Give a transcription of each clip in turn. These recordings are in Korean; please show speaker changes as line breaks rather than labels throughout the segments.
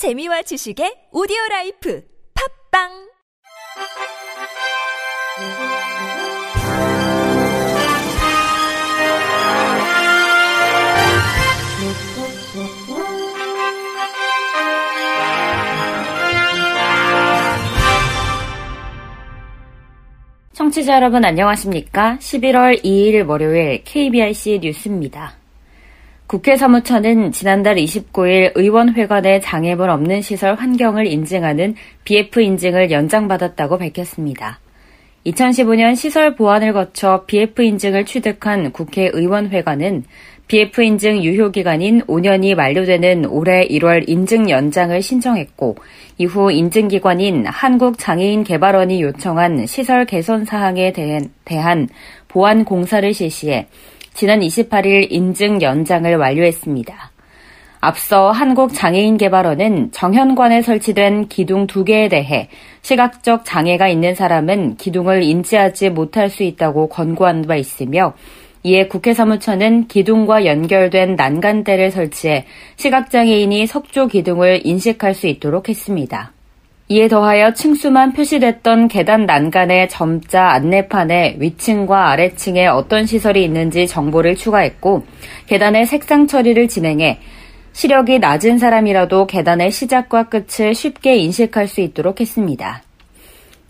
재미와 지식의 오디오 라이프 팝빵
청취자 여러분 안녕하십니까? 11월 2일 월요일 KBRC 뉴스입니다. 국회 사무처는 지난달 29일 의원회관에 장애물 없는 시설 환경을 인증하는 BF 인증을 연장받았다고 밝혔습니다. 2015년 시설 보완을 거쳐 BF 인증을 취득한 국회의원회관은 BF 인증 유효 기간인 5년이 만료되는 올해 1월 인증 연장을 신청했고 이후 인증 기관인 한국장애인개발원이 요청한 시설 개선 사항에 대한 보완 공사를 실시해 지난 28일 인증 연장을 완료했습니다. 앞서 한국장애인개발원은 정현관에 설치된 기둥 두 개에 대해 시각적 장애가 있는 사람은 기둥을 인지하지 못할 수 있다고 권고한 바 있으며 이에 국회 사무처는 기둥과 연결된 난간대를 설치해 시각장애인이 석조 기둥을 인식할 수 있도록 했습니다. 이에 더하여 층수만 표시됐던 계단 난간의 점자 안내판에 위층과 아래층에 어떤 시설이 있는지 정보를 추가했고 계단의 색상 처리를 진행해 시력이 낮은 사람이라도 계단의 시작과 끝을 쉽게 인식할 수 있도록 했습니다.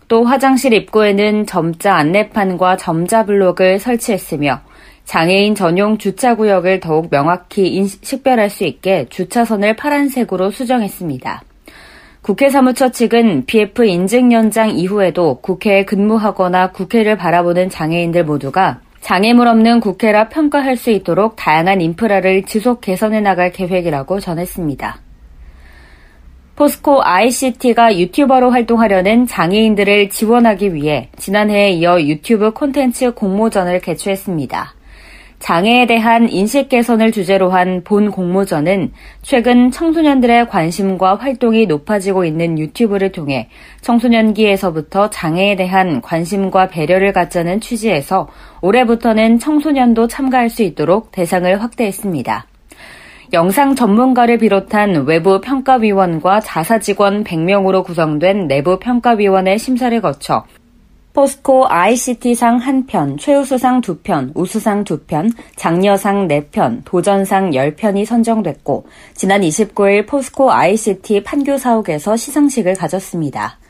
또 화장실 입구에는 점자 안내판과 점자 블록을 설치했으며 장애인 전용 주차구역을 더욱 명확히 식별할 수 있게 주차선을 파란색으로 수정했습니다. 국회 사무처 측은 BF 인증 연장 이후에도 국회에 근무하거나 국회를 바라보는 장애인들 모두가 장애물 없는 국회라 평가할 수 있도록 다양한 인프라를 지속 개선해 나갈 계획이라고 전했습니다. 포스코 ICT가 유튜버로 활동하려는 장애인들을 지원하기 위해 지난해에 이어 유튜브 콘텐츠 공모전을 개최했습니다. 장애에 대한 인식 개선을 주제로 한 본 공모전은 최근 청소년들의 관심과 활동이 높아지고 있는 유튜브를 통해 청소년기에서부터 장애에 대한 관심과 배려를 갖자는 취지에서 올해부터는 청소년도 참가할 수 있도록 대상을 확대했습니다. 영상 전문가를 비롯한 외부 평가위원과 자사 직원 100명으로 구성된 내부 평가위원회 심사를 거쳐 포스코 ICT상 1편, 최우수상 2편, 우수상 2편, 장려상 4편, 도전상 10편이 선정됐고 지난 29일 포스코 ICT 판교 사옥에서 시상식을 가졌습니다.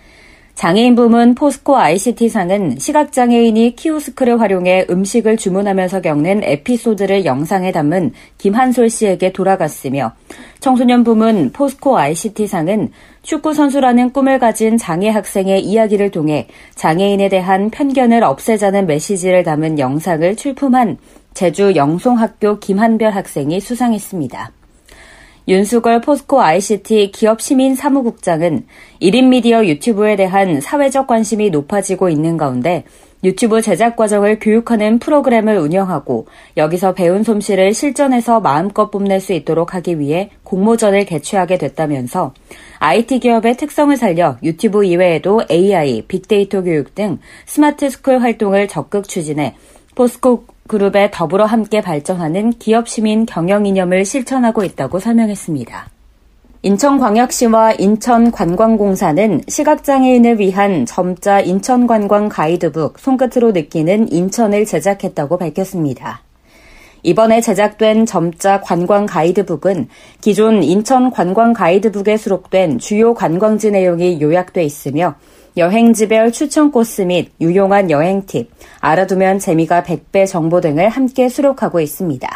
장애인 부문 포스코 ICT상은 시각장애인이 키오스크를 활용해 음식을 주문하면서 겪는 에피소드를 영상에 담은 김한솔 씨에게 돌아갔으며 청소년 부문 포스코 ICT상은 축구 선수라는 꿈을 가진 장애 학생의 이야기를 통해 장애인에 대한 편견을 없애자는 메시지를 담은 영상을 출품한 제주 영송학교 김한별 학생이 수상했습니다. 윤수걸 포스코 ICT 기업 시민 사무국장은 1인 미디어 유튜브에 대한 사회적 관심이 높아지고 있는 가운데 유튜브 제작 과정을 교육하는 프로그램을 운영하고 여기서 배운 솜씨를 실전에서 마음껏 뽐낼 수 있도록 하기 위해 공모전을 개최하게 됐다면서 IT 기업의 특성을 살려 유튜브 이외에도 AI, 빅데이터 교육 등 스마트 스쿨 활동을 적극 추진해 포스코 그룹에 더불어 함께 발전하는 기업 시민 경영 이념을 실천하고 있다고 설명했습니다. 인천광역시와 인천관광공사는 시각장애인을 위한 점자 인천관광 가이드북 손끝으로 느끼는 인천을 제작했다고 밝혔습니다. 이번에 제작된 점자 관광 가이드북은 기존 인천 관광 가이드북에 수록된 주요 관광지 내용이 요약돼 있으며 여행지별 추천 코스 및 유용한 여행 팁, 알아두면 재미가 100배 정보 등을 함께 수록하고 있습니다.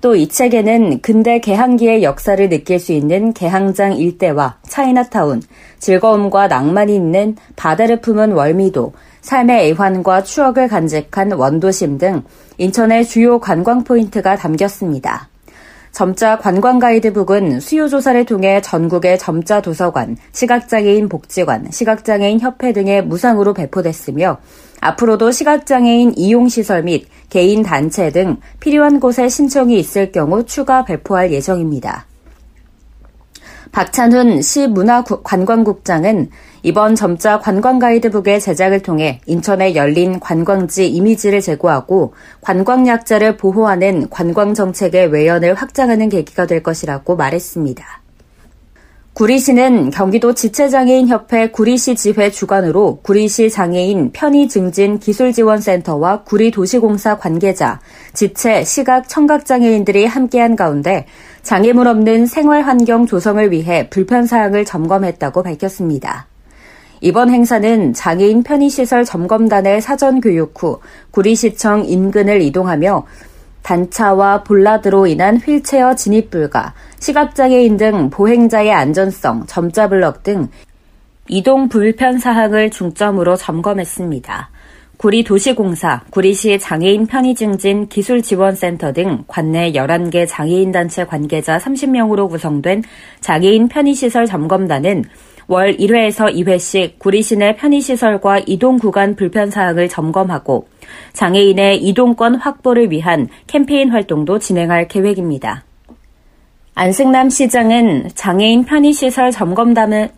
또 이 책에는 근대 개항기의 역사를 느낄 수 있는 개항장 일대와 차이나타운, 즐거움과 낭만이 있는 바다를 품은 월미도, 삶의 애환과 추억을 간직한 원도심 등 인천의 주요 관광 포인트가 담겼습니다. 점자 관광 가이드북은 수요 조사를 통해 전국의 점자 도서관, 시각장애인 복지관, 시각장애인 협회 등에 무상으로 배포됐으며 앞으로도 시각장애인 이용시설 및 개인 단체 등 필요한 곳에 신청이 있을 경우 추가 배포할 예정입니다. 박찬훈 시 문화관광국장은 이번 점자 관광 가이드북의 제작을 통해 인천에 열린 관광지 이미지를 제고하고 관광 약자를 보호하는 관광 정책의 외연을 확장하는 계기가 될 것이라고 말했습니다. 구리시는 경기도 지체장애인협회 구리시 지회 주관으로 구리시 장애인 편의 증진 기술지원센터와 구리도시공사 관계자, 지체, 시각, 청각장애인들이 함께한 가운데 장애물 없는 생활 환경 조성을 위해 불편 사항을 점검했다고 밝혔습니다. 이번 행사는 장애인 편의시설 점검단의 사전 교육 후 구리시청 인근을 이동하며 단차와 볼라드로 인한 휠체어 진입 불가, 시각장애인 등 보행자의 안전성, 점자 블럭 등 이동 불편 사항을 중점으로 점검했습니다. 구리 도시공사, 구리시 장애인 편의증진 기술지원센터 등 관내 11개 장애인단체 관계자 30명으로 구성된 장애인 편의시설 점검단은 월 1회에서 2회씩 구리시내 편의시설과 이동 구간 불편 사항을 점검하고 장애인의 이동권 확보를 위한 캠페인 활동도 진행할 계획입니다. 안승남 시장은 장애인 편의시설 점검단을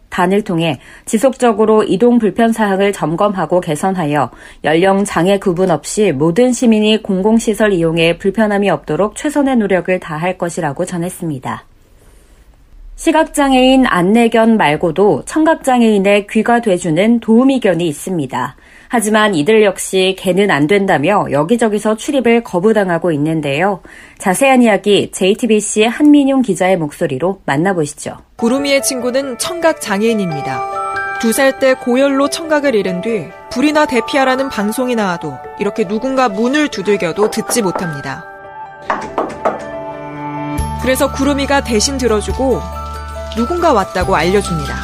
통해 지속적으로 이동 불편 사항을 점검하고 개선하여 연령 장애 구분 없이 모든 시민이 공공시설 이용에 불편함이 없도록 최선의 노력을 다할 것이라고 전했습니다. 시각장애인 안내견 말고도 청각장애인의 귀가 돼주는 도우미견이 있습니다. 하지만 이들 역시 개는 안 된다며 여기저기서 출입을 거부당하고 있는데요. 자세한 이야기 JTBC 한민용 기자의 목소리로 만나보시죠.
구루미의 친구는 청각장애인입니다. 두 살 때 고열로 청각을 잃은 뒤 불이나 대피하라는 방송이 나와도 이렇게 누군가 문을 두들겨도 듣지 못합니다. 그래서 구름이가 대신 들어주고 누군가 왔다고 알려줍니다.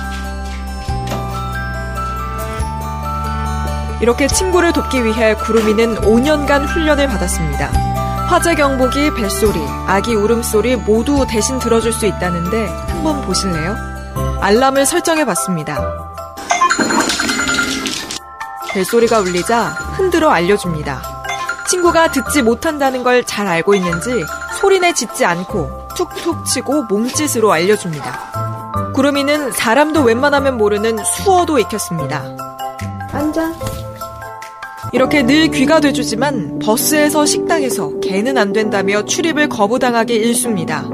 이렇게 친구를 돕기 위해 구름이는 5년간 훈련을 받았습니다. 화재 경보기, 벨소리, 아기 울음소리 모두 대신 들어줄 수 있다는데 한번 보실래요? 알람을 설정해 봤습니다. 벨소리가 울리자 흔들어 알려줍니다. 친구가 듣지 못한다는 걸 잘 알고 있는지 소리내 짖지 않고 툭툭 치고 몸짓으로 알려줍니다. 구름이는 사람도 웬만하면 모르는 수어도 익혔습니다.
앉아.
이렇게 늘 귀가 돼주지만 버스에서 식당에서 개는 안 된다며 출입을 거부당하기 일쑤입니다.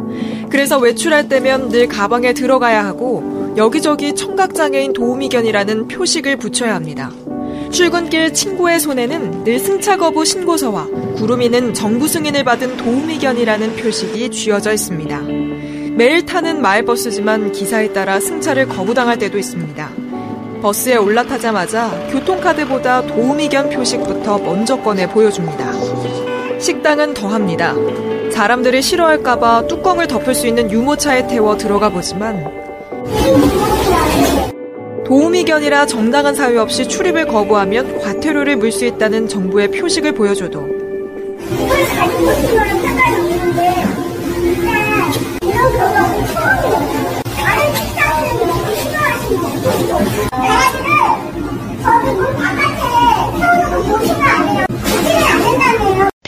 그래서 외출할 때면 늘 가방에 들어가야 하고 여기저기 청각장애인 도우미견이라는 표식을 붙여야 합니다. 출근길 친구의 손에는 늘 승차 거부 신고서와 구름이는 정부 승인을 받은 도우미견이라는 표식이 쥐어져 있습니다. 매일 타는 마을버스지만 기사에 따라 승차를 거부당할 때도 있습니다. 버스에 올라타자마자 교통카드보다 도우미 견 표식부터 먼저 꺼내 보여줍니다. 식당은 더합니다. 사람들이 싫어할까봐 뚜껑을 덮을 수 있는 유모차에 태워 들어가 보지만 도우미견이라 정당한 사유 없이 출입을 거부하면 과태료를 물 수 있다는 정부의 표식을 보여줘도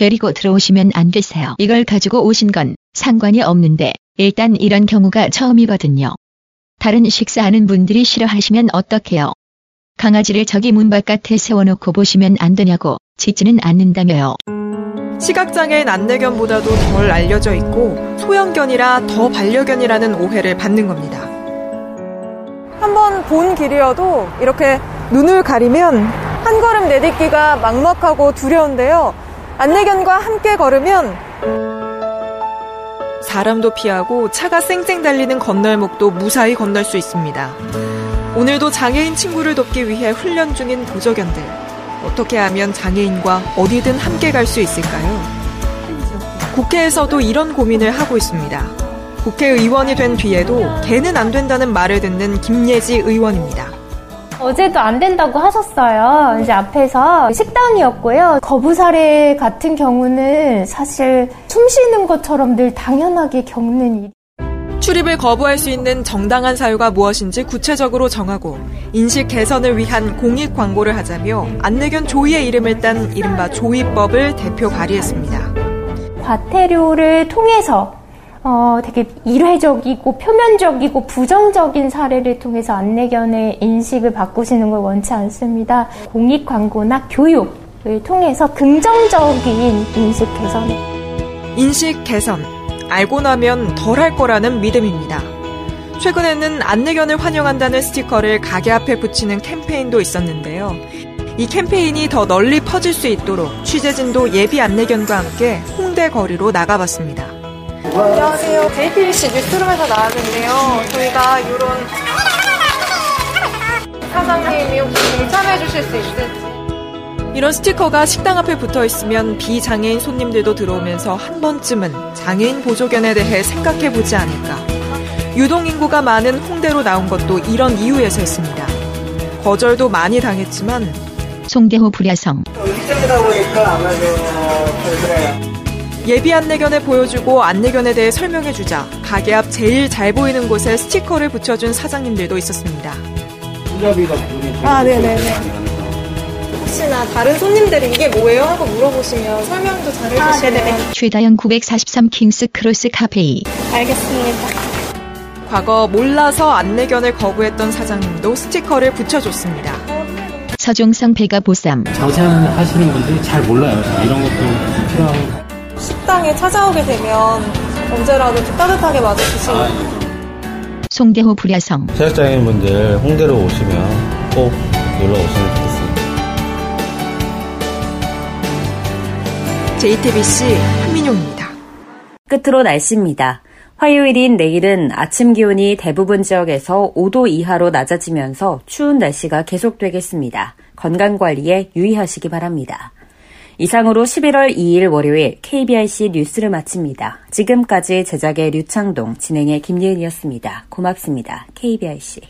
데리고 들어오시면 안 되세요. 이걸 가지고 오신 건 상관이 없는데 일단 이런 경우가 처음이거든요. 다른 식사하는 분들이 싫어하시면 어떡해요? 강아지를 저기 문 바깥에 세워놓고 보시면 안 되냐고 짖지는 않는다며요.
시각장애인 안내견보다도 덜 알려져 있고 소형견이라 더 반려견이라는 오해를 받는 겁니다. 한번 본 길이어도 이렇게 눈을 가리면 한 걸음 내딛기가 막막하고 두려운데요. 안내견과 함께 걸으면 사람도 피하고 차가 쌩쌩 달리는 건널목도 무사히 건널 수 있습니다. 오늘도 장애인 친구를 돕기 위해 훈련 중인 보조견들. 어떻게 하면 장애인과 어디든 함께 갈 수 있을까요? 국회에서도 이런 고민을 하고 있습니다. 국회의원이 된 뒤에도 개는 안 된다는 말을 듣는 김예지 의원입니다.
어제도 안 된다고 하셨어요. 이제 앞에서 식당이었고요. 거부 사례 같은 경우는 사실 숨 쉬는 것처럼 늘 당연하게 겪는 일.
출입을 거부할 수 있는 정당한 사유가 무엇인지 구체적으로 정하고 인식 개선을 위한 공익 광고를 하자며 안내견 조이의 이름을 딴 이른바 조이법을 대표 발의했습니다.
과태료를 통해서 어, 되게 일회적이고 표면적이고 부정적인 사례를 통해서 안내견의 인식을 바꾸시는 걸 원치 않습니다. 공익 광고나 교육을 통해서 긍정적인 인식 개선.
인식 개선. 알고 나면 덜 할 거라는 믿음입니다. 최근에는 안내견을 환영한다는 스티커를 가게 앞에 붙이는 캠페인도 있었는데요. 이 캠페인이 더 널리 퍼질 수 있도록 취재진도 예비 안내견과 함께 홍대 거리로 나가봤습니다.
안녕하세요. JTBC 뉴스룸에서 나왔는데요. 저희가 이런 사장님이 혹시 좀 참여해 주실 수 있을지.
이런 스티커가 식당 앞에 붙어 있으면 비장애인 손님들도 들어오면서 한 번쯤은 장애인 보조견에 대해 생각해 보지 않을까. 유동인구가 많은 홍대로 나온 것도 이런 이유에서였습니다. 거절도 많이 당했지만
송대호 불야성
음식점이다 보니까 아마도 그래요.
예비 안내견을 보여주고 안내견에 대해 설명해주자 가게 앞 제일 잘 보이는 곳에 스티커를 붙여준 사장님들도 있었습니다.
아, 네네네. 혹시나 다른 손님들이 이게 뭐예요? 하고 물어보시면 설명도 잘 해주시면
최다연 943 킹스 크로스 카페
알겠습니다.
과거 몰라서 안내견을 거부했던 사장님도 스티커를 붙여줬습니다.
서종성 배가 보쌈
장사하시는 분들이 잘 몰라요. 이런 것도
식당에 찾아오게 되면 언제라도 좀 따뜻하게 맞아주시고
송대호 불야성
시각장애인분들 홍대로 오시면 꼭 놀러 오시면 좋겠습니다.
JTBC 한민용입니다.
끝으로 날씨입니다. 화요일인 내일은 아침 기온이 대부분 지역에서 5도 이하로 낮아지면서 추운 날씨가 계속되겠습니다. 건강 관리에 유의하시기 바랍니다. 이상으로 11월 2일 월요일 KBRC 뉴스를 마칩니다. 지금까지 제작의 류창동, 진행의 김예은이었습니다. 고맙습니다. KBRC.